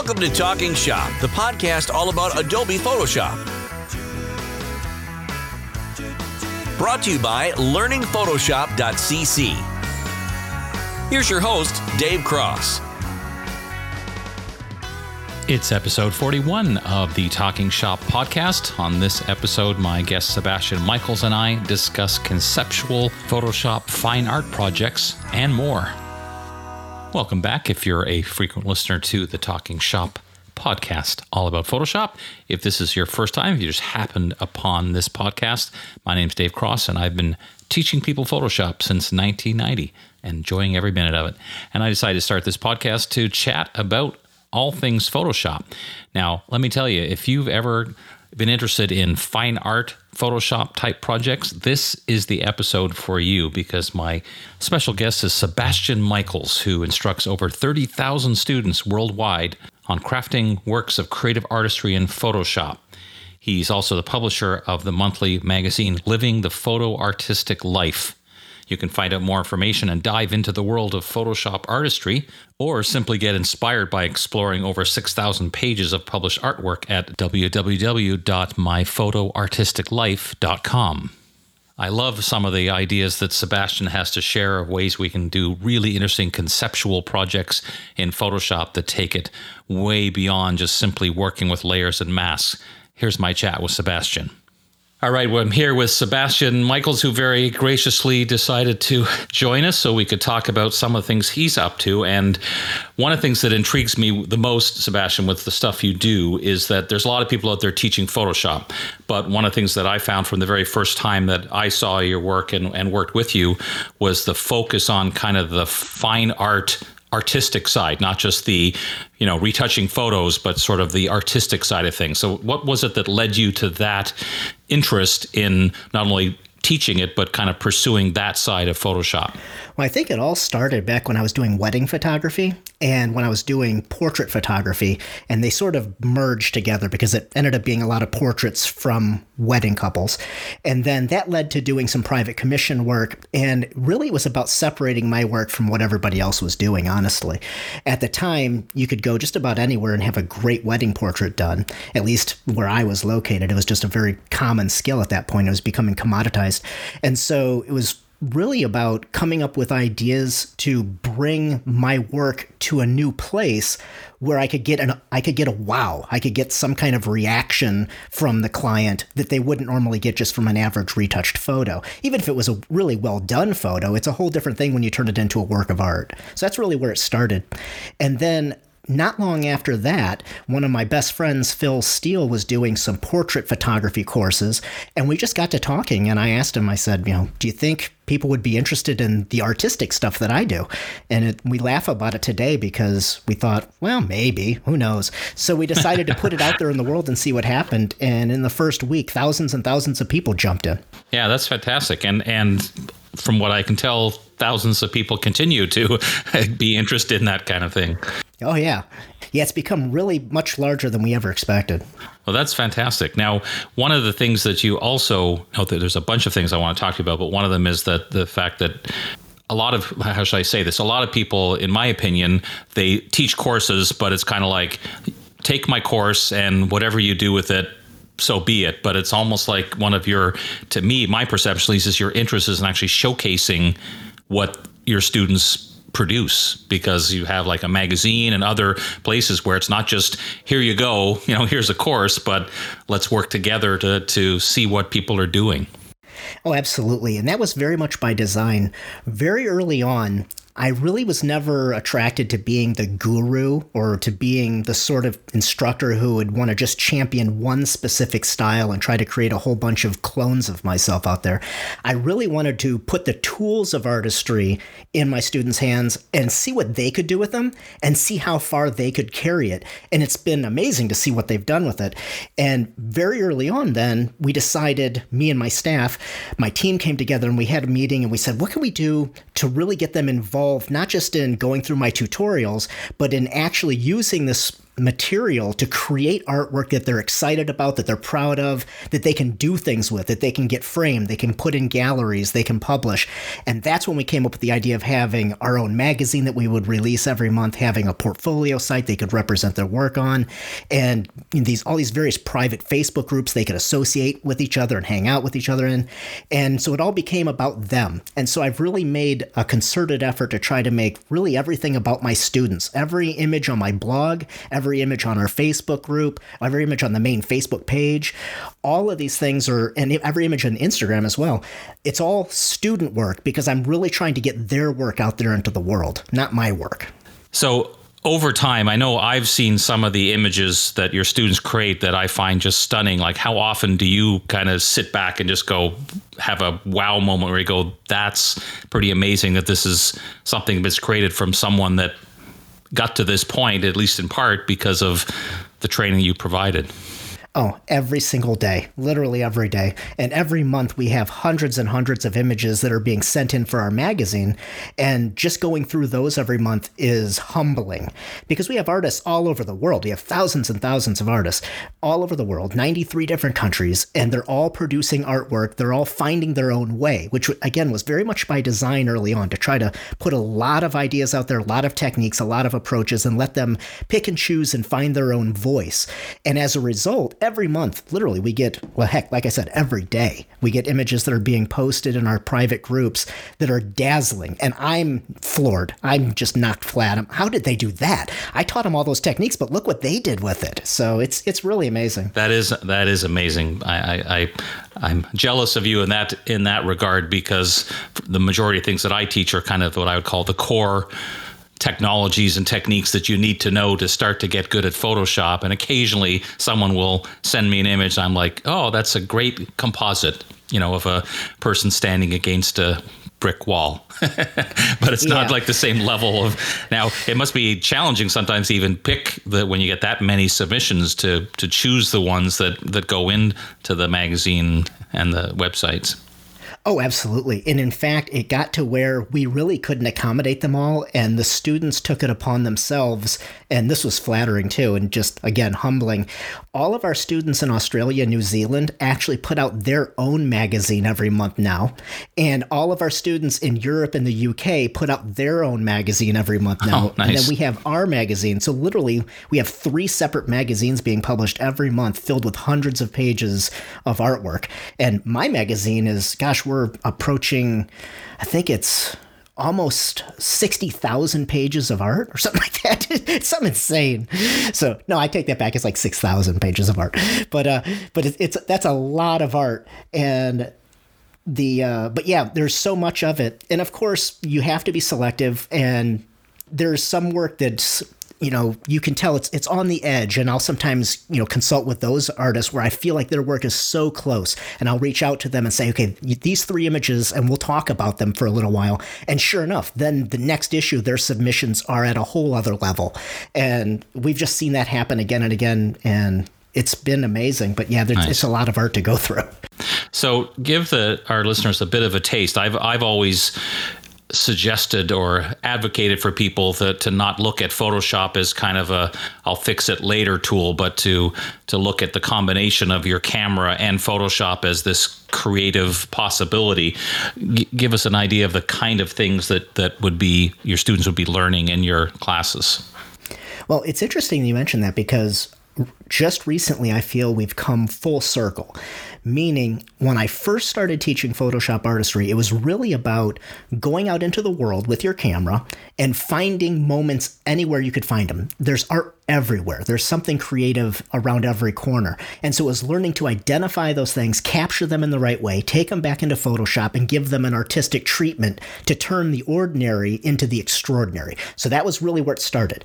Welcome to Talking Shop, the podcast all about Adobe Photoshop. Brought to you by learningphotoshop.cc. Here's your host, Dave Cross. It's episode 41 of the Talking Shop podcast. On this episode, my guest Sebastian Michaels and I discuss conceptual Photoshop fine art projects and more. Welcome back if you're a frequent listener to the Talking Shop podcast, all about Photoshop. If this is your first time, if you just happened upon this podcast, my name's Dave Cross, and I've been teaching people Photoshop since 1990, enjoying every minute of it. And I decided to start this podcast to chat about all things Photoshop. Now, let me tell you, if you've ever been interested in fine art Photoshop type projects, this is the episode for you because my special guest is Sebastian Michaels, who instructs over 30,000 students worldwide on crafting works of creative artistry in Photoshop. He's also the publisher of the monthly magazine Living the Photo Artistic Life. You can find out more information and dive into the world of Photoshop artistry, or simply get inspired by exploring over 6,000 pages of published artwork at www.myphotoartisticlife.com. I love some of the ideas that Sebastian has to share of ways we can do really interesting conceptual projects in Photoshop that take it way beyond just simply working with layers and masks. Here's my chat with Sebastian. All right, well, I'm here with Sebastian Michaels, who very graciously decided to join us so we could talk about some of the things he's up to. And one of the things that intrigues me the most, Sebastian, with the stuff you do is that there's a lot of people out there teaching Photoshop. But one of the things that I found from the very first time that I saw your work and, and worked with you was the focus on kind of the fine art artistic side, not just the, you know, retouching photos, but sort of the artistic side of things. So, what was it that led you to that interest in not only teaching it, but kind of pursuing that side of Photoshop? Well, I think it all started back when I was doing wedding photography and when I was doing portrait photography, and they sort of merged together because it ended up being a lot of portraits from wedding couples. And then that led to doing some private commission work, and really it was about separating my work from what everybody else was doing, honestly. At the time, you could go just about anywhere and have a great wedding portrait done, at least where I was located. It was just a very common skill at that point, it was becoming commoditized. And so it was really about coming up with ideas to bring my work to a new place where I could get an I could get a wow, I could get some kind of reaction from the client that they wouldn't normally get just from an average retouched photo. Even if it was a really well done photo, it's a whole different thing when you turn it into a work of art. So that's really where it started. And then not long after that, one of my best friends, Phil Steele, was doing some portrait photography courses, and we just got to talking. And I asked him, I said, you know, do you think people would be interested in the artistic stuff that I do? And it, we laugh about it today because we thought, well, maybe, who knows? So we decided to put it out there in the world and see what happened. And in the first week, thousands and thousands of people jumped in. Yeah, that's fantastic. And and from what I can tell, thousands of people continue to be interested in that kind of thing. Oh yeah, yeah. It's become really much larger than we ever expected. Well, that's fantastic. Now, one of the things that you also oh, know that there's a bunch of things I want to talk to you about, but one of them is that the fact that a lot of how should I say this? A lot of people, in my opinion, they teach courses, but it's kind of like take my course and whatever you do with it, so be it. But it's almost like one of your, to me, my perception is your interest is in actually showcasing what your students produce because you have like a magazine and other places where it's not just here you go you know here's a course but let's work together to to see what people are doing Oh, absolutely. And that was very much by design. Very early on, I really was never attracted to being the guru or to being the sort of instructor who would want to just champion one specific style and try to create a whole bunch of clones of myself out there. I really wanted to put the tools of artistry in my students' hands and see what they could do with them and see how far they could carry it. And it's been amazing to see what they've done with it. And very early on, then, we decided, me and my staff, my team came together and we had a meeting and we said, what can we do to really get them involved? Involved not just in going through my tutorials, but in actually using this material to create artwork that they're excited about, that they're proud of, that they can do things with, that they can get framed, they can put in galleries, they can publish. And that's when we came up with the idea of having our own magazine that we would release every month, having a portfolio site they could represent their work on, and these all these various private Facebook groups they could associate with each other and hang out with each other in. And so it all became about them. And so I've really made a concerted effort to try to make really everything about my students. Every image on my blog, every image on our Facebook group, every image on the main Facebook page, all of these things are, and every image on Instagram as well. It's all student work because I'm really trying to get their work out there into the world, not my work. So over time, I know I've seen some of the images that your students create that I find just stunning. Like, how often do you kind of sit back and just go have a wow moment where you go, that's pretty amazing that this is something that's created from someone that got to this point, at least in part, because of the training you provided? Oh, every single day, literally every day. And every month we have hundreds and hundreds of images that are being sent in for our magazine. And just going through those every month is humbling because we have artists all over the world. We have thousands and thousands of artists all over the world, 93 different countries, and they're all producing artwork. They're all finding their own way, which again was very much by design early on to try to put a lot of ideas out there, a lot of techniques, a lot of approaches, and let them pick and choose and find their own voice. And as a result, every month, literally, we get, well, heck, like I said, every day, we get images that are being posted in our private groups that are dazzling. And I'm floored. I'm just knocked flat. How did they do that? I taught them all those techniques, but look what they did with it. So it's it's really amazing. That is that is amazing. I, I, I am jealous of you in that in that regard because the majority of things that I teach are kind of what I would call the core technologies and techniques that you need to know to start to get good at Photoshop. And occasionally someone will send me an image. I'm like, oh, that's a great composite, you know, of a person standing against a brick wall. but it's not yeah. like the same level of now it must be challenging sometimes to even pick the when you get that many submissions to to choose the ones that that go into the magazine and the websites. Oh, absolutely. And in fact, it got to where we really couldn't accommodate them all, and the students took it upon themselves. And this was flattering too, and just again, humbling. All of our students in Australia, New Zealand actually put out their own magazine every month now. And all of our students in Europe and the UK put out their own magazine every month now. Oh, nice. And then we have our magazine. So literally, we have three separate magazines being published every month filled with hundreds of pages of artwork. And my magazine is, gosh, we're approaching, I think it's almost 60,000 pages of art or something like that. it's something insane. So, no, I take that back. It's like 6,000 pages of art. But uh but it's, it's that's a lot of art and the uh but yeah, there's so much of it. And of course, you have to be selective and there's some work that's you know, you can tell it's it's on the edge. And I'll sometimes, you know, consult with those artists where I feel like their work is so close. And I'll reach out to them and say, okay, these three images, and we'll talk about them for a little while. And sure enough, then the next issue, their submissions are at a whole other level. And we've just seen that happen again and again. And it's been amazing. But yeah, nice. it's a lot of art to go through. So give the our listeners a bit of a taste. I've I've always suggested or advocated for people that to not look at Photoshop as kind of a I'll fix it later tool, but to to look at the combination of your camera and Photoshop as this creative possibility. G- give us an idea of the kind of things that that would be your students would be learning in your classes. Well, it's interesting you mentioned that because just recently I feel we've come full circle. Meaning, when I first started teaching Photoshop artistry, it was really about going out into the world with your camera and finding moments anywhere you could find them. There's art everywhere. There's something creative around every corner. And so it was learning to identify those things, capture them in the right way, take them back into Photoshop, and give them an artistic treatment to turn the ordinary into the extraordinary. So that was really where it started.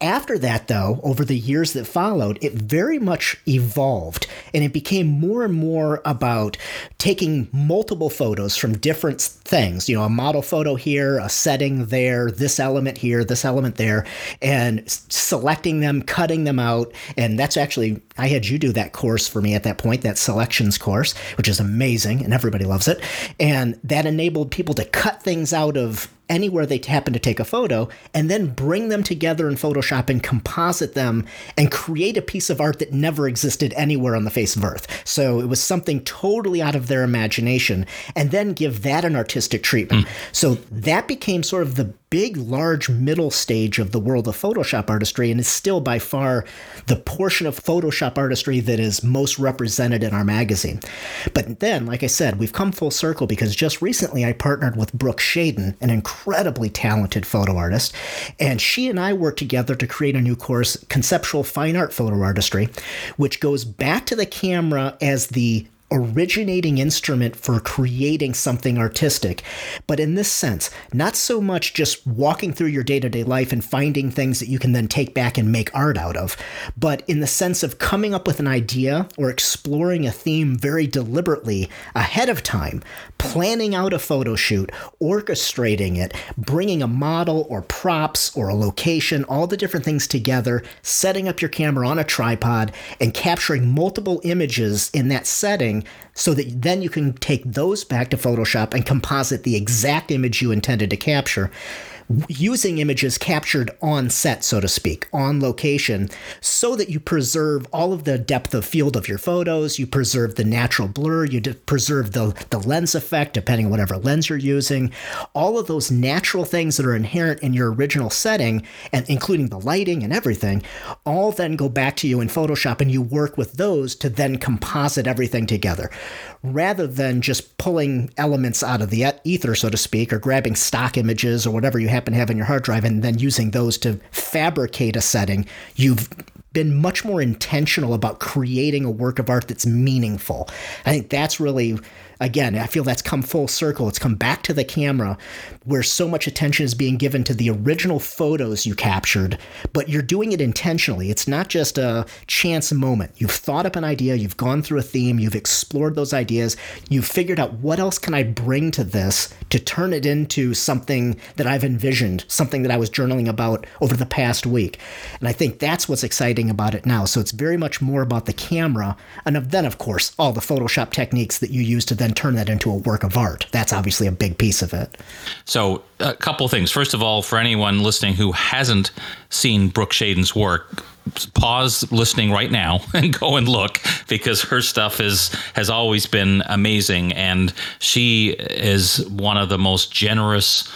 After that, though, over the years that followed, it very much evolved and it became more and more about taking multiple photos from different things, you know, a model photo here, a setting there, this element here, this element there, and selecting them, cutting them out. And that's actually, I had you do that course for me at that point, that selections course, which is amazing and everybody loves it. And that enabled people to cut things out of anywhere they happen to take a photo and then bring them together in Photoshop and composite them and create a piece of art that never existed anywhere on the face of Earth. So it was something totally out of their imagination and then give that an artistic treatment. Mm. So that became sort of the big, large middle stage of the world of Photoshop artistry and is still by far the portion of Photoshop artistry that is most represented in our magazine. But then, like I said, we've come full circle because just recently I partnered with Brooke Shaden, an incredibly talented photo artist, and she and I worked together to create a new course, Conceptual Fine Art Photo Artistry, which goes back to the camera as the originating instrument for creating something artistic. But in this sense, not so much just walking through your day to day life and finding things that you can then take back and make art out of, but in the sense of coming up with an idea or exploring a theme very deliberately ahead of time, planning out a photo shoot, orchestrating it, bringing a model or props or a location, all the different things together, setting up your camera on a tripod, and capturing multiple images in that setting so that then you can take those back to Photoshop and composite the exact image you intended to capture using images captured on set, so to speak, on location, so that you preserve all of the depth of field of your photos, you preserve the natural blur, you preserve the, the lens effect, depending on whatever lens you're using, all of those natural things that are inherent in your original setting, and including the lighting and everything, all then go back to you in Photoshop and you work with those to then composite everything together. Rather than just pulling elements out of the ether, so to speak, or grabbing stock images or whatever you happen to have in your hard drive and then using those to fabricate a setting, you've been much more intentional about creating a work of art that's meaningful. I think that's really again, I feel that's come full circle. It's come back to the camera where so much attention is being given to the original photos you captured, but you're doing it intentionally. It's not just a chance moment. You've thought up an idea, you've gone through a theme, you've explored those ideas, you've figured out what else can I bring to this to turn it into something that I've envisioned, something that I was journaling about over the past week. And I think that's what's exciting about it now. So it's very much more about the camera and then of course all the Photoshop techniques that you use to then then turn that into a work of art. That's obviously a big piece of it. So, a couple things. First of all, for anyone listening who hasn't seen Brooke Shaden's work, pause listening right now and go and look because her stuff is has always been amazing and she is one of the most generous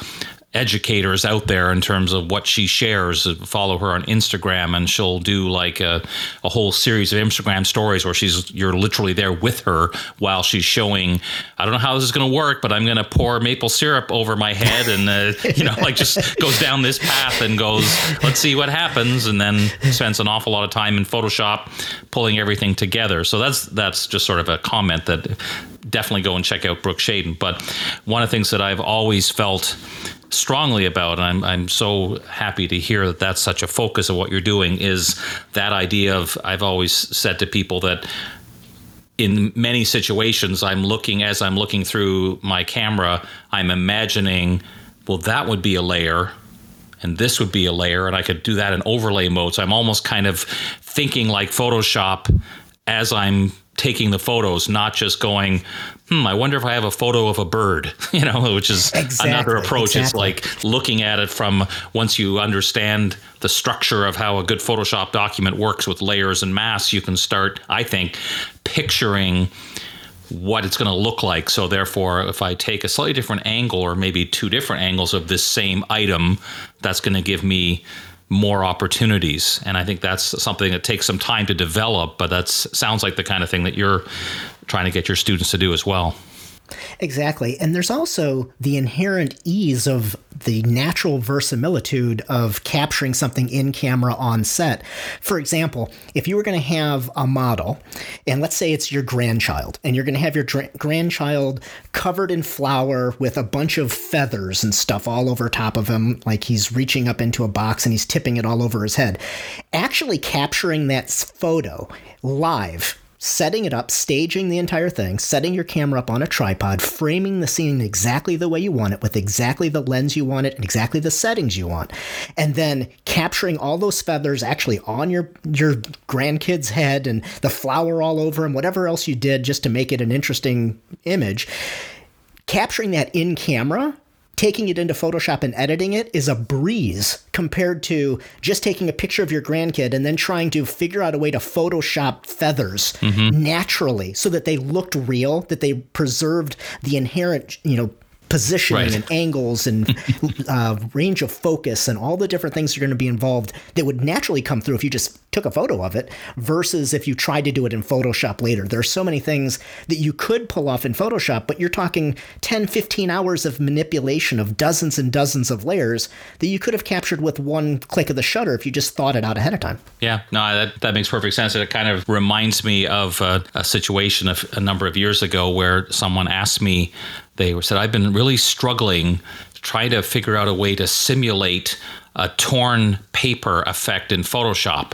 educators out there in terms of what she shares. Follow her on Instagram, and she'll do like a, a whole series of Instagram stories where she's you're literally there with her while she's showing. I don't know how this is going to work, but I'm going to pour maple syrup over my head, and uh, you know, like just goes down this path and goes, let's see what happens, and then spends an awful lot of time in Photoshop pulling everything together. So that's that's just sort of a comment that definitely go and check out Brooke Shaden. But one of the things that I've always felt strongly about, and I'm, I'm so happy to hear that that's such a focus of what you're doing, is that idea of I've always said to people that in many situations, I'm looking as I'm looking through my camera, I'm imagining, well, that would be a layer and this would be a layer and I could do that in overlay mode. So I'm almost kind of thinking like Photoshop as I'm taking the photos, not just going, hmm, I wonder if I have a photo of a bird, you know, which is exactly, another approach. Exactly. It's like looking at it from once you understand the structure of how a good Photoshop document works with layers and masks, you can start, I think, picturing what it's going to look like. So, therefore, if I take a slightly different angle or maybe two different angles of this same item, that's going to give me more opportunities. And I think that's something that takes some time to develop, but that sounds like the kind of thing that you're trying to get your students to do as well. Exactly. And there's also the inherent ease of the natural verisimilitude of capturing something in camera on set. For example, if you were going to have a model, and let's say it's your grandchild, and you're going to have your grandchild covered in flour with a bunch of feathers and stuff all over top of him, like he's reaching up into a box and he's tipping it all over his head, actually capturing that photo live setting it up, staging the entire thing, setting your camera up on a tripod, framing the scene exactly the way you want it with exactly the lens you want it and exactly the settings you want. And then capturing all those feathers actually on your your grandkid's head and the flour all over him, whatever else you did just to make it an interesting image. Capturing that in camera taking it into Photoshop and editing it is a breeze compared to just taking a picture of your grandkid and then trying to figure out a way to Photoshop feathers mm-hmm. naturally so that they looked real, that they preserved the inherent, you know, positioning right. and angles and uh, range of focus and all the different things are going to be involved that would naturally come through if you just took a photo of it versus if you tried to do it in Photoshop later. There are so many things that you could pull off in Photoshop, but you're talking 10, 15 hours of manipulation of dozens and dozens of layers that you could have captured with one click of the shutter if you just thought it out ahead of time. Yeah, no, that, that makes perfect sense. It kind of reminds me of a, a situation of a number of years ago where someone asked me, they said, I've been really struggling to try to figure out a way to simulate a torn paper effect in Photoshop.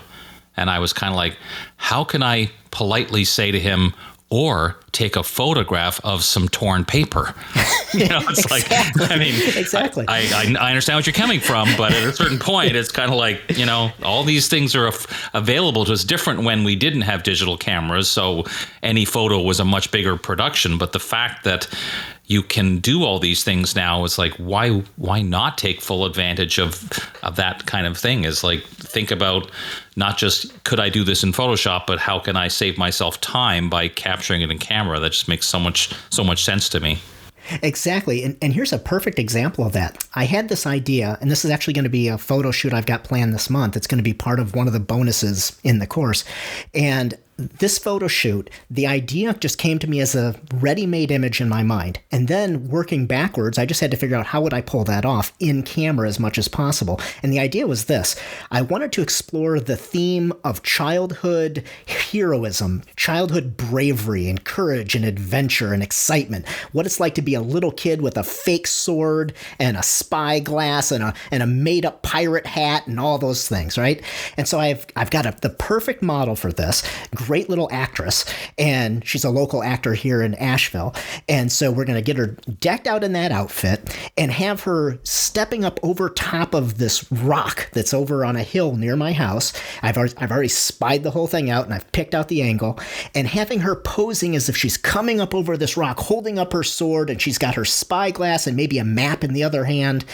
And I was kind of like, how can I politely say to him, or take a photograph of some torn paper. you know, it's exactly. like, I mean, exactly. I, I, I, understand what you're coming from, but at a certain point, it's kind of like, you know, all these things are available to us different when we didn't have digital cameras. So any photo was a much bigger production. But the fact that you can do all these things now is like why why not take full advantage of of that kind of thing is like think about not just could I do this in Photoshop but how can I save myself time by capturing it in camera that just makes so much so much sense to me Exactly. And, and here's a perfect example of that. I had this idea, and this is actually going to be a photo shoot I've got planned this month. It's going to be part of one of the bonuses in the course. And this photo shoot, the idea just came to me as a ready-made image in my mind. And then working backwards, I just had to figure out how would I pull that off in camera as much as possible. And the idea was this. I wanted to explore the theme of childhood heroism, childhood bravery and courage and adventure and excitement. What it's like to be a little kid with a fake sword and a spyglass and a and a made-up pirate hat and all those things, right? And so I've I've got a, the perfect model for this great little actress, and she's a local actor here in Asheville. And so we're going to get her decked out in that outfit and have her stepping up over top of this rock that's over on a hill near my house. I've already, I've already spied the whole thing out and I've picked out the angle, and having her posing as if she's coming up over this rock, holding up her sword, and she's got her spyglass and maybe a map in the other hand.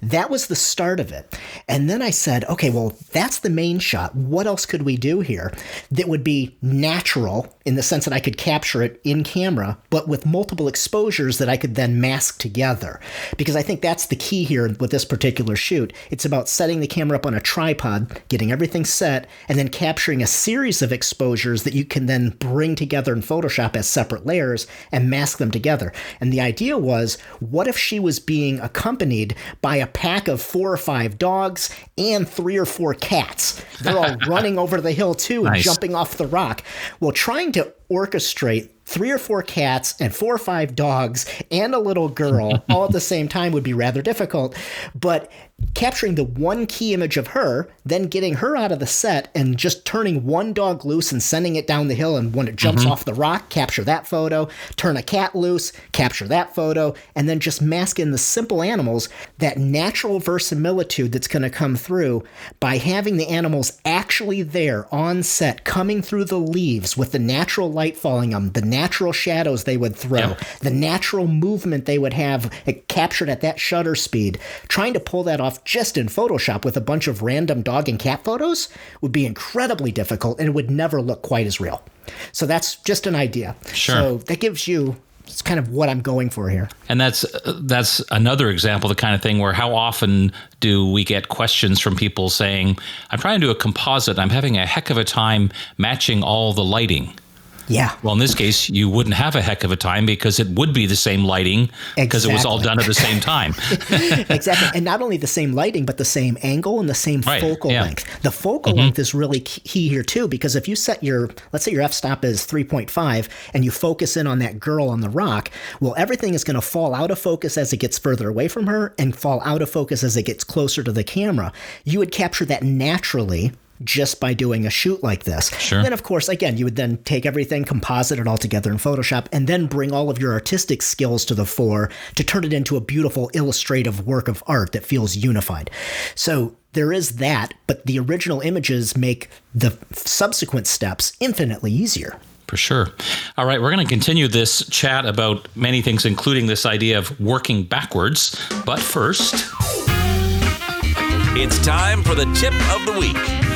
That was the start of it. And then I said, okay, well, that's the main shot. What else could we do here that would be natural in the sense that I could capture it in camera, but with multiple exposures that I could then mask together. Because I think that's the key here with this particular shoot. It's about setting the camera up on a tripod, getting everything set, and then capturing a series of exposures that you can then bring together in Photoshop as separate layers and mask them together. And the idea was what if she was being accompanied by a pack of four or five dogs and three or four cats? They're all running over the hill too and nice. jumping off the rock. Well, trying to orchestrate three or four cats and four or five dogs and a little girl all at the same time would be rather difficult. But capturing the one key image of her, then getting her out of the set and just turning one dog loose and sending it down the hill. And when it jumps mm-hmm. off the rock, capture that photo, turn a cat loose, capture that photo, and then just mask in the simple animals that natural verisimilitude that's going to come through by having the animals actually there on set, coming through the leaves with the natural light falling on them, the natural shadows they would throw, yep. the natural movement they would have eh, captured at that shutter speed. Trying to pull that off just in Photoshop with a bunch of random dog and cat photos would be incredibly difficult and it would never look quite as real. So that's just an idea. Sure. So that gives you it's kind of what I'm going for here. And that's that's another example of the kind of thing where how often do we get questions from people saying, "I'm trying to do a composite. I'm having a heck of a time matching all the lighting." Yeah. Well, in this case, you wouldn't have a heck of a time because it would be the same lighting because exactly. it was all done at the same time. exactly. And not only the same lighting, but the same angle and the same right. focal yeah. length. The focal mm-hmm. length is really key here, too, because if you set your, let's say your f stop is 3.5 and you focus in on that girl on the rock, well, everything is going to fall out of focus as it gets further away from her and fall out of focus as it gets closer to the camera. You would capture that naturally just by doing a shoot like this. Sure. And then, of course, again, you would then take everything, composite it all together in Photoshop, and then bring all of your artistic skills to the fore to turn it into a beautiful illustrative work of art that feels unified. So there is that, but the original images make the subsequent steps infinitely easier. For sure. All right, we're going to continue this chat about many things, including this idea of working backwards. But first, it's time for the tip of the week.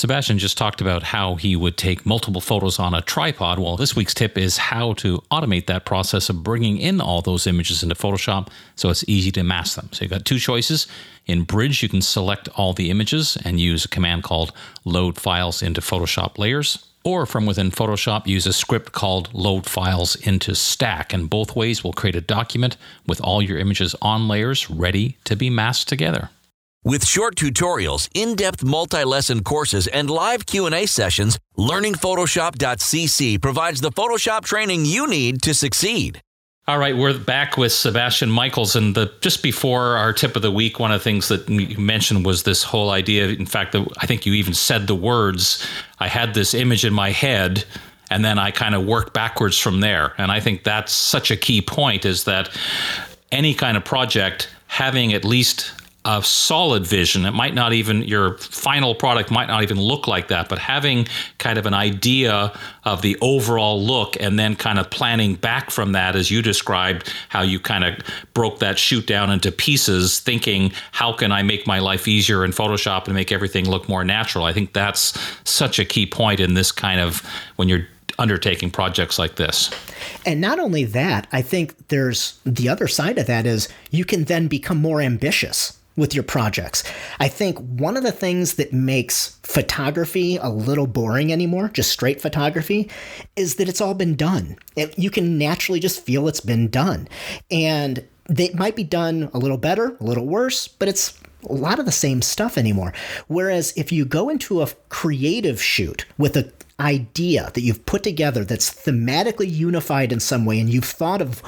Sebastian just talked about how he would take multiple photos on a tripod. Well, this week's tip is how to automate that process of bringing in all those images into Photoshop so it's easy to mask them. So you've got two choices. In Bridge, you can select all the images and use a command called load files into Photoshop layers. Or from within Photoshop, use a script called load files into stack. And both ways will create a document with all your images on layers ready to be masked together. With short tutorials, in-depth multi-lesson courses, and live Q&A sessions, learningphotoshop.cc provides the Photoshop training you need to succeed. All right, we're back with Sebastian Michaels, and the just before our tip of the week, one of the things that you mentioned was this whole idea. In fact, I think you even said the words. I had this image in my head, and then I kind of worked backwards from there. And I think that's such a key point: is that any kind of project having at least a solid vision. It might not even, your final product might not even look like that, but having kind of an idea of the overall look and then kind of planning back from that, as you described, how you kind of broke that shoot down into pieces, thinking, how can I make my life easier in Photoshop and make everything look more natural? I think that's such a key point in this kind of when you're undertaking projects like this. And not only that, I think there's the other side of that is you can then become more ambitious with your projects. I think one of the things that makes photography a little boring anymore, just straight photography, is that it's all been done. It, you can naturally just feel it's been done. And they might be done a little better, a little worse, but it's a lot of the same stuff anymore. Whereas if you go into a creative shoot with a idea that you've put together that's thematically unified in some way and you've thought of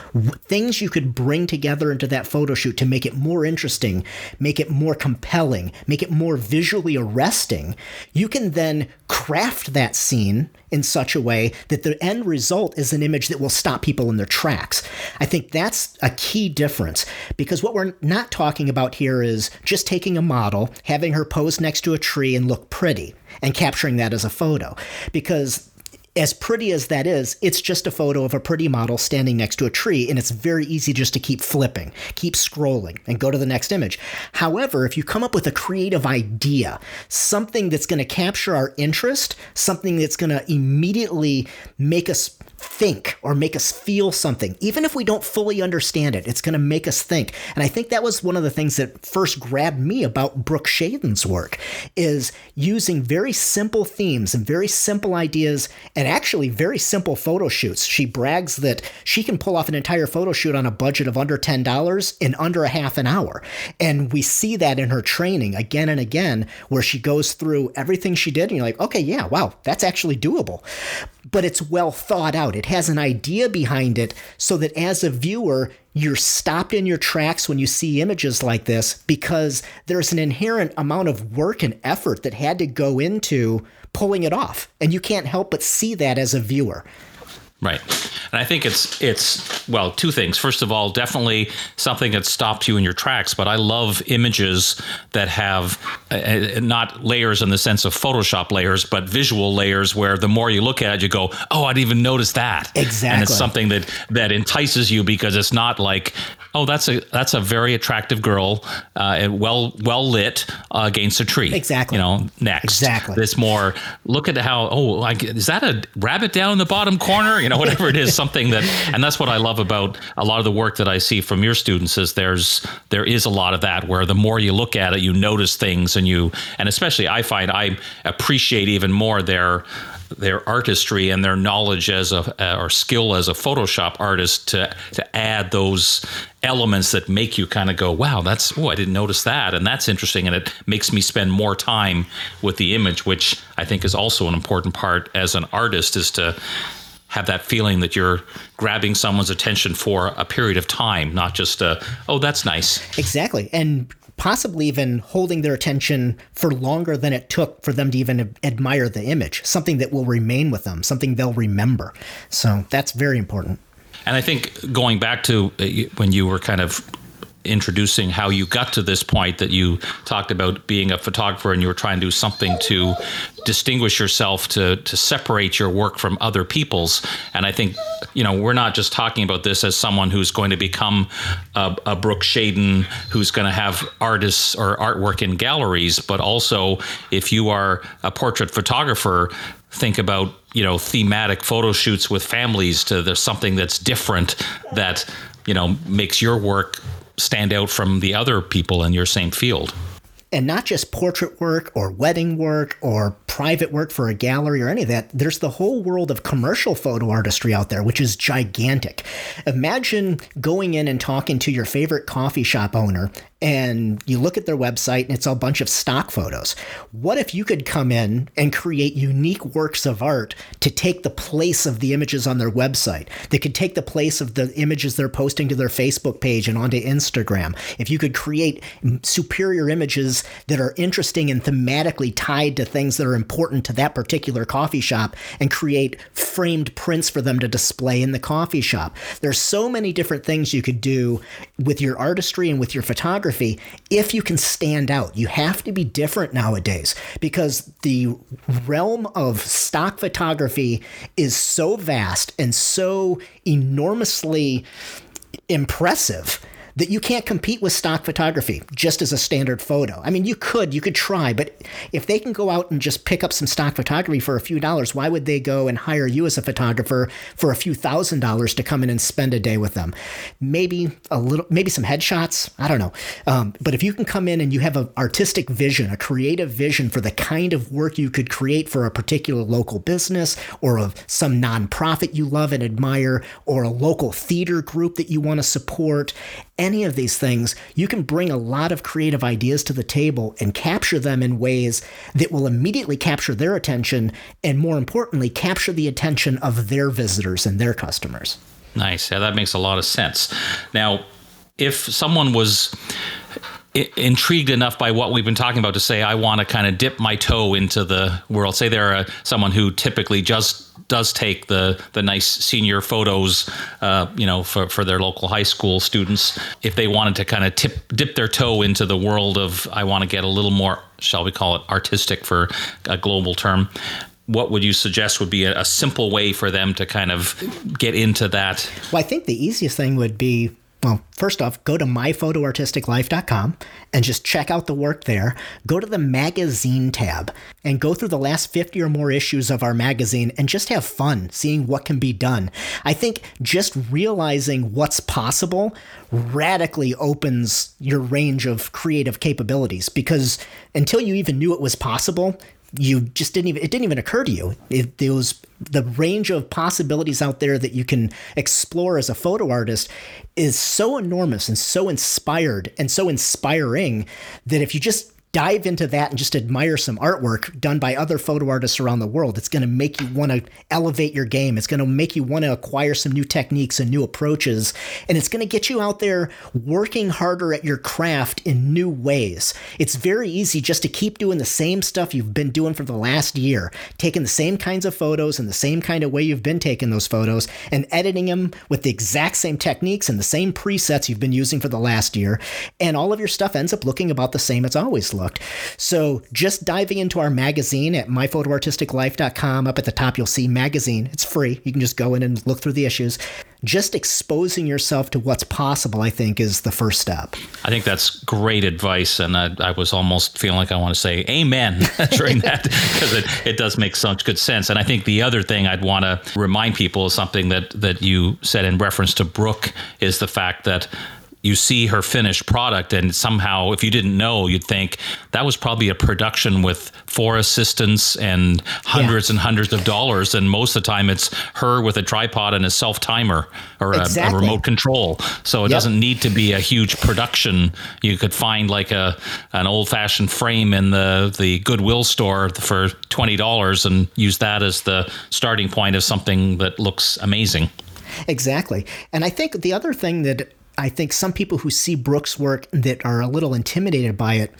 things you could bring together into that photo shoot to make it more interesting, make it more compelling, make it more visually arresting, you can then craft that scene in such a way that the end result is an image that will stop people in their tracks. I think that's a key difference because what we're not talking about here is just taking a model, having her pose next to a tree and look pretty and capturing that as a photo because as pretty as that is, it's just a photo of a pretty model standing next to a tree, and it's very easy just to keep flipping, keep scrolling, and go to the next image. However, if you come up with a creative idea, something that's going to capture our interest, something that's going to immediately make us think or make us feel something. Even if we don't fully understand it, it's going to make us think. And I think that was one of the things that first grabbed me about Brooke Shaden's work is using very simple themes and very simple ideas and actually very simple photo shoots. She brags that she can pull off an entire photo shoot on a budget of under $10 in under a half an hour. And we see that in her training again and again where she goes through everything she did and you're like, "Okay, yeah, wow, that's actually doable." But it's well thought out It has an idea behind it so that as a viewer, you're stopped in your tracks when you see images like this because there's an inherent amount of work and effort that had to go into pulling it off. And you can't help but see that as a viewer. Right. And I think it's it's well, two things. First of all, definitely something that stops you in your tracks, but I love images that have uh, uh, not layers in the sense of Photoshop layers, but visual layers where the more you look at it, you go, "Oh, I didn't even notice that." Exactly. And it's something that that entices you because it's not like, "Oh, that's a that's a very attractive girl, uh, and well well lit uh, against a tree." Exactly. You know, next. Exactly. This more look at how, "Oh, like is that a rabbit down in the bottom corner?" You know, whatever it is, something that, and that's what I love about a lot of the work that I see from your students is there's there is a lot of that where the more you look at it, you notice things, and you, and especially I find I appreciate even more their their artistry and their knowledge as a or skill as a Photoshop artist to to add those elements that make you kind of go, wow, that's oh, I didn't notice that, and that's interesting, and it makes me spend more time with the image, which I think is also an important part as an artist is to have that feeling that you're grabbing someone's attention for a period of time, not just a, oh, that's nice. Exactly. And possibly even holding their attention for longer than it took for them to even admire the image, something that will remain with them, something they'll remember. So that's very important. And I think going back to uh, when you were kind of introducing how you got to this point that you talked about being a photographer and you were trying to do something to distinguish yourself to to separate your work from other people's. And i think you know we're not just talking about this as someone who's going to become a, a brooke shaden who's going to have artists or artwork in galleries but also if you are a portrait photographer think about you know thematic photo shoots with families to there's something that's different that you know makes your work stand out from the other people in your same field. And not just portrait work or wedding work or private work for a gallery or any of that. There's the whole world of commercial photo artistry out there, which is gigantic. Imagine going in and talking to your favorite coffee shop owner and you look at their website and it's a bunch of stock photos. What if you could come in and create unique works of art to take the place of the images on their website? That could take the place of the images they're posting to their Facebook page and onto Instagram. If you could create superior images that are interesting and thematically tied to things that are important to that particular coffee shop and create framed prints for them to display in the coffee shop. There's so many different things you could do with your artistry and with your photography photography if you can stand out. You have to be different nowadays because the realm of stock photography is so vast and so enormously impressive that you can't compete with stock photography just as a standard photo. I mean, you could, you could try, but if they can go out and just pick up some stock photography for a few dollars, why would they go and hire you as a photographer for a few thousand dollars to come in and spend a day with them? Maybe a little, maybe some headshots. I don't know. Um, but if you can come in and you have an artistic vision, a creative vision for the kind of work you could create for a particular local business or of some nonprofit you love and admire, or a local theater group that you want to support, any of these things, you can bring a lot of creative ideas to the table and capture them in ways that will immediately capture their attention and, more importantly, capture the attention of their visitors and their customers. Nice. Yeah, that makes a lot of sense. Now, if someone was intrigued enough by what we've been talking about to say I want to kind of dip my toe into the world. Say they're a, someone who typically just does take the the nice senior photos, uh, you know, for, for their local high school students. If they wanted to kind of tip dip their toe into the world of, I want to get a little more, shall we call it, artistic for a global term. What would you suggest would be a, a simple way for them to kind of get into that? Well, I think the easiest thing would be well, first off, go to myphotoartisticlife.com and just check out the work there. Go to the magazine tab and go through the last 50 or more issues of our magazine and just have fun seeing what can be done. I think just realizing what's possible radically opens your range of creative capabilities because until you even knew it was possible, you just didn't even it didn't even occur to you. It, it was the range of possibilities out there that you can explore as a photo artist is so enormous and so inspired and so inspiring that if you just dive into that and just admire some artwork done by other photo artists around the world. It's going to make you want to elevate your game. It's going to make you want to acquire some new techniques and new approaches. And it's going to get you out there working harder at your craft in new ways. It's very easy just to keep doing the same stuff you've been doing for the last year, taking the same kinds of photos in the same kind of way you've been taking those photos and editing them with the exact same techniques and the same presets you've been using for the last year. And all of your stuff ends up looking about the same it's always looked looked. So just diving into our magazine at myphotoartisticlife.com, up at the top, you'll see magazine. It's free. You can just go in and look through the issues. Just exposing yourself to what's possible, I think, is the first step. I think that's great advice. And I, I was almost feeling like I want to say amen during that because it, it does make such good sense. And I think the other thing I'd want to remind people is something that, that you said in reference to Brooke is the fact that you see her finished product and somehow if you didn't know you'd think that was probably a production with four assistants and hundreds yeah. and hundreds of dollars and most of the time it's her with a tripod and a self timer or exactly. a, a, remote control so it yep. doesn't need to be a huge production you could find like a an old fashioned frame in the the goodwill store for $20 and use that as the starting point of something that looks amazing exactly and i think the other thing that I think some people who see Brooke's work that are a little intimidated by it,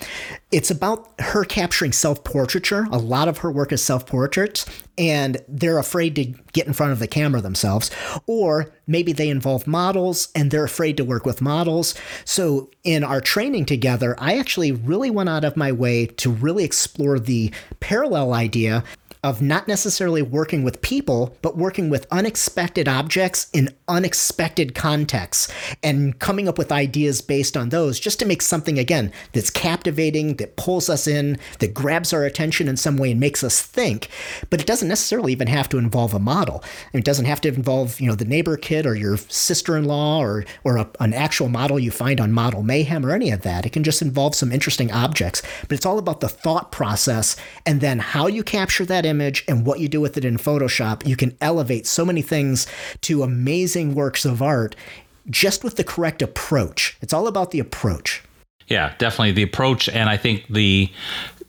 it's about her capturing self portraiture. A lot of her work is self portraits, and they're afraid to get in front of the camera themselves. Or maybe they involve models and they're afraid to work with models. So, in our training together, I actually really went out of my way to really explore the parallel idea of not necessarily working with people, but working with unexpected objects in unexpected contexts and coming up with ideas based on those just to make something, again, that's captivating, that pulls us in, that grabs our attention in some way and makes us think. But it doesn't necessarily even have to involve a model. It doesn't have to involve, you know, the neighbor kid or your sister in law or, or a, an actual model you find on Model Mayhem or any of that. It can just involve some interesting objects. But it's all about the thought process and then how you capture that image and what you do with it in Photoshop, you can elevate so many things to amazing works of art just with the correct approach. It's all about the approach. Yeah, definitely the approach and I think the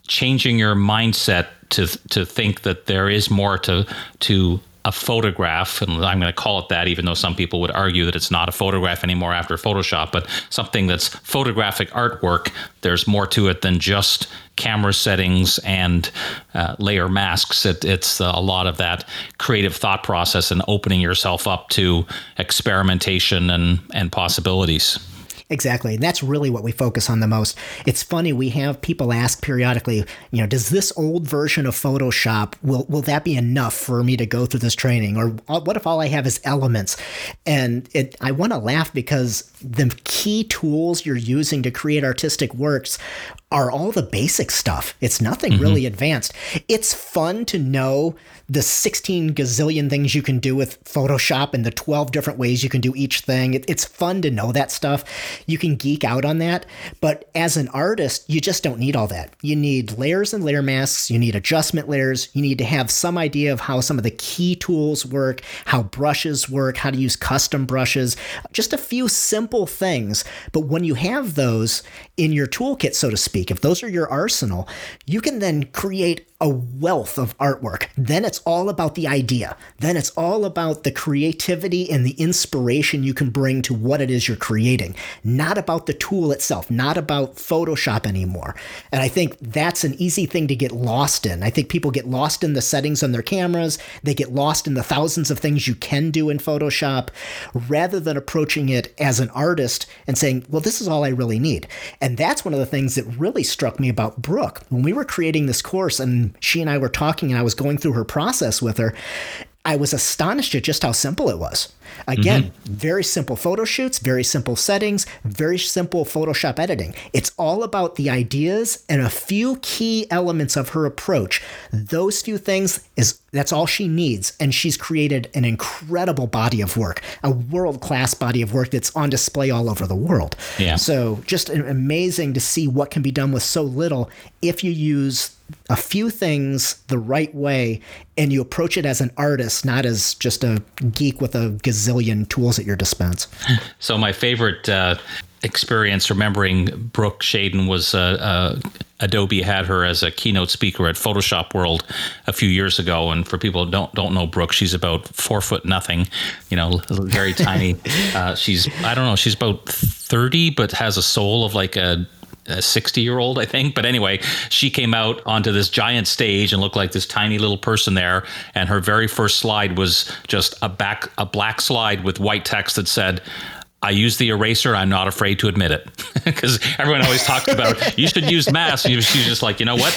changing your mindset to to think that there is more to to a photograph, and I'm going to call it that, even though some people would argue that it's not a photograph anymore after Photoshop, but something that's photographic artwork. There's more to it than just camera settings and uh, layer masks. It, it's a lot of that creative thought process and opening yourself up to experimentation and, and possibilities. Exactly. And that's really what we focus on the most. It's funny, we have people ask periodically, you know, does this old version of Photoshop will will that be enough for me to go through this training or uh, what if all I have is elements? And it I want to laugh because the key tools you're using to create artistic works are all the basic stuff. It's nothing mm-hmm. really advanced. It's fun to know the 16 gazillion things you can do with Photoshop and the 12 different ways you can do each thing. It, it's fun to know that stuff. You can geek out on that. But as an artist, you just don't need all that. You need layers and layer masks. You need adjustment layers. You need to have some idea of how some of the key tools work, how brushes work, how to use custom brushes, just a few simple things. But when you have those in your toolkit, so to speak, if those are your arsenal, you can then create a wealth of artwork. Then it's all about the idea. Then it's all about the creativity and the inspiration you can bring to what it is you're creating, not about the tool itself, not about Photoshop anymore. And I think that's an easy thing to get lost in. I think people get lost in the settings on their cameras, they get lost in the thousands of things you can do in Photoshop, rather than approaching it as an artist and saying, well, this is all I really need. And that's one of the things that really struck me about Brooke. When we were creating this course and she and I were talking and I was going through her process with her, I was astonished at just how simple it was. Again, mm-hmm. very simple photo shoots, very simple settings, very simple Photoshop editing. It's all about the ideas and a few key elements of her approach. Those few things is that's all she needs and she's created an incredible body of work, a world-class body of work that's on display all over the world. Yeah. So, just amazing to see what can be done with so little if you use a few things the right way and you approach it as an artist, not as just a geek with a gazillion tools at your dispense. So, my favorite uh, experience remembering Brooke Shaden was uh, uh, Adobe had her as a keynote speaker at Photoshop World a few years ago. And for people who don't don't know Brooke, she's about four foot nothing, you know, very tiny. Uh, she's I don't know, she's about thirty, but has a soul of like a a 60 year old, I think. But anyway, she came out onto this giant stage and looked like this tiny little person there. And her very first slide was just a back a black slide with white text that said, I use the eraser. I'm not afraid to admit it because everyone always talks about you should use masks. She's just like, you know what?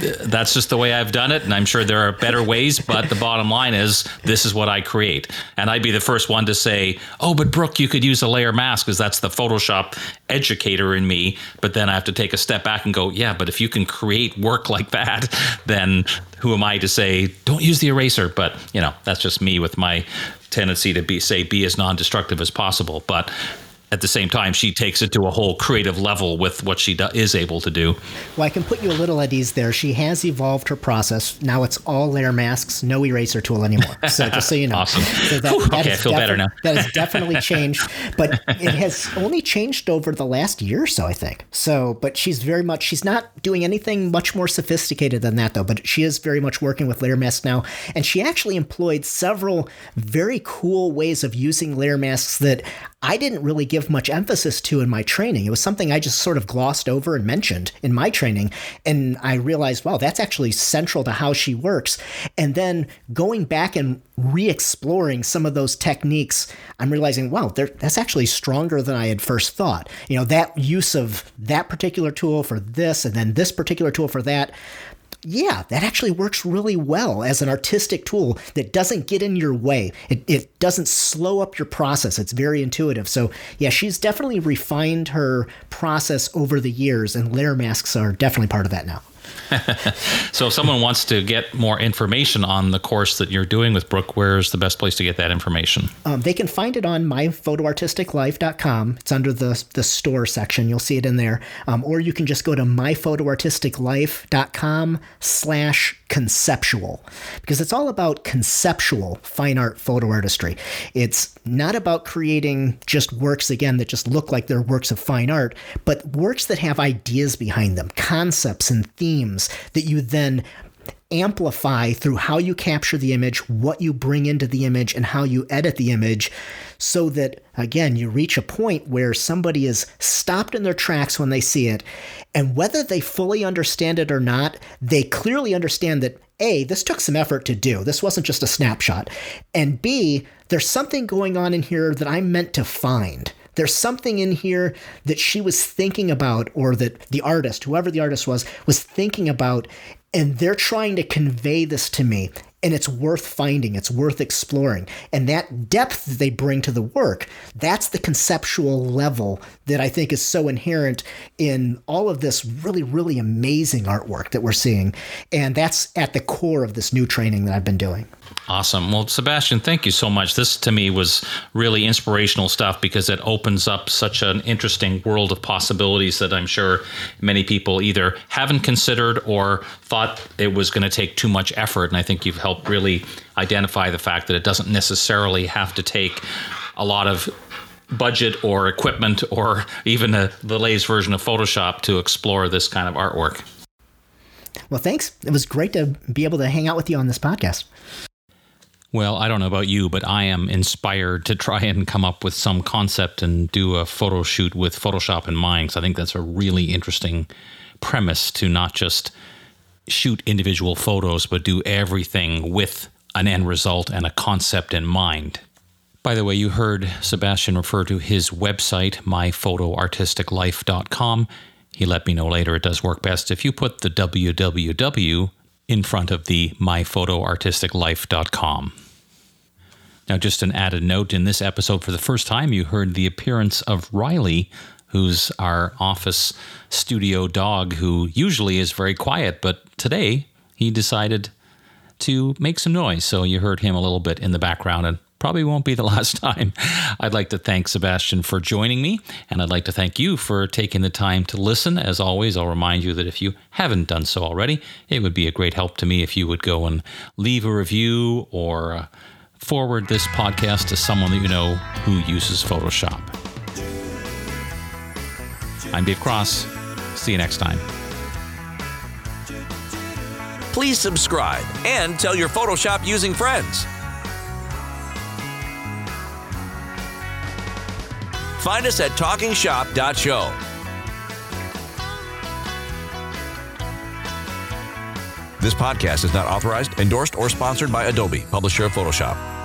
That's just the way I've done it, and I'm sure there are better ways. But the bottom line is, this is what I create, and I'd be the first one to say, "Oh, but Brooke, you could use a layer mask because that's the Photoshop educator in me." But then I have to take a step back and go, "Yeah, but if you can create work like that, then who am I to say don't use the eraser?" But you know, that's just me with my tendency to be say be as non-destructive as possible but at the same time, she takes it to a whole creative level with what she do- is able to do. Well, I can put you a little at ease there. She has evolved her process. Now it's all layer masks, no eraser tool anymore. So just so you know. awesome. So that, Whew, that okay, I feel defi- better now. that has definitely changed, but it has only changed over the last year or so, I think. So, but she's very much, she's not doing anything much more sophisticated than that, though, but she is very much working with layer masks now. And she actually employed several very cool ways of using layer masks that I didn't really give give much emphasis to in my training. It was something I just sort of glossed over and mentioned in my training. And I realized, wow, that's actually central to how she works. And then going back and re exploring some of those techniques, I'm realizing, wow, that's actually stronger than I had first thought. You know, that use of that particular tool for this and then this particular tool for that yeah, that actually works really well as an artistic tool that doesn't get in your way. It, it doesn't slow up your process. It's very intuitive. So, yeah, she's definitely refined her process over the years, and layer masks are definitely part of that now. so if someone wants to get more information on the course that you're doing with Brooke, where's the best place to get that information? Um, they can find it on myphotoartisticlife.com. It's under the, the store section. You'll see it in there. Um, or you can just go to myphotoartisticlife.com slash conceptual because it's all about conceptual fine art photo artistry. It's not about creating just works again that just look like they're works of fine art, but works that have ideas behind them, concepts and themes that you then amplify through how you capture the image, what you bring into the image, and how you edit the image, so that, again, you reach a point where somebody is stopped in their tracks when they see it. And whether they fully understand it or not, they clearly understand that A, this took some effort to do. This wasn't just a snapshot. And B, there's something going on in here that I'm meant to find. There's something in here that she was thinking about, or that the artist, whoever the artist was, was thinking about, and they're trying to convey this to me and it's worth finding it's worth exploring and that depth they bring to the work that's the conceptual level that i think is so inherent in all of this really really amazing artwork that we're seeing and that's at the core of this new training that i've been doing Awesome. Well, Sebastian, thank you so much. This to me was really inspirational stuff because it opens up such an interesting world of possibilities that I'm sure many people either haven't considered or thought it was going to take too much effort. And I think you've helped really identify the fact that it doesn't necessarily have to take a lot of budget or equipment or even a, the latest version of Photoshop to explore this kind of artwork. Well, thanks. It was great to be able to hang out with you on this podcast. Well, I don't know about you, but I am inspired to try and come up with some concept and do a photo shoot with Photoshop in mind. Because I think that's a really interesting premise to not just shoot individual photos, but do everything with an end result and a concept in mind. By the way, you heard Sebastian refer to his website, myphotoartisticlife.com. He let me know later it does work best if you put the www in front of the myphotoartisticlife.com. Now, just an added note in this episode, for the first time, you heard the appearance of Riley, who's our office studio dog, who usually is very quiet, but today he decided to make some noise. So you heard him a little bit in the background, and probably won't be the last time. I'd like to thank Sebastian for joining me, and I'd like to thank you for taking the time to listen. As always, I'll remind you that if you haven't done so already, it would be a great help to me if you would go and leave a review or uh, forward this podcast to someone that you know who uses Photoshop. I'm Dave Cross. See you next time. Please subscribe and tell your Photoshop using friends. Find us at talkingshop.show. This podcast is not authorized, endorsed, or sponsored by Adobe, publisher of Photoshop.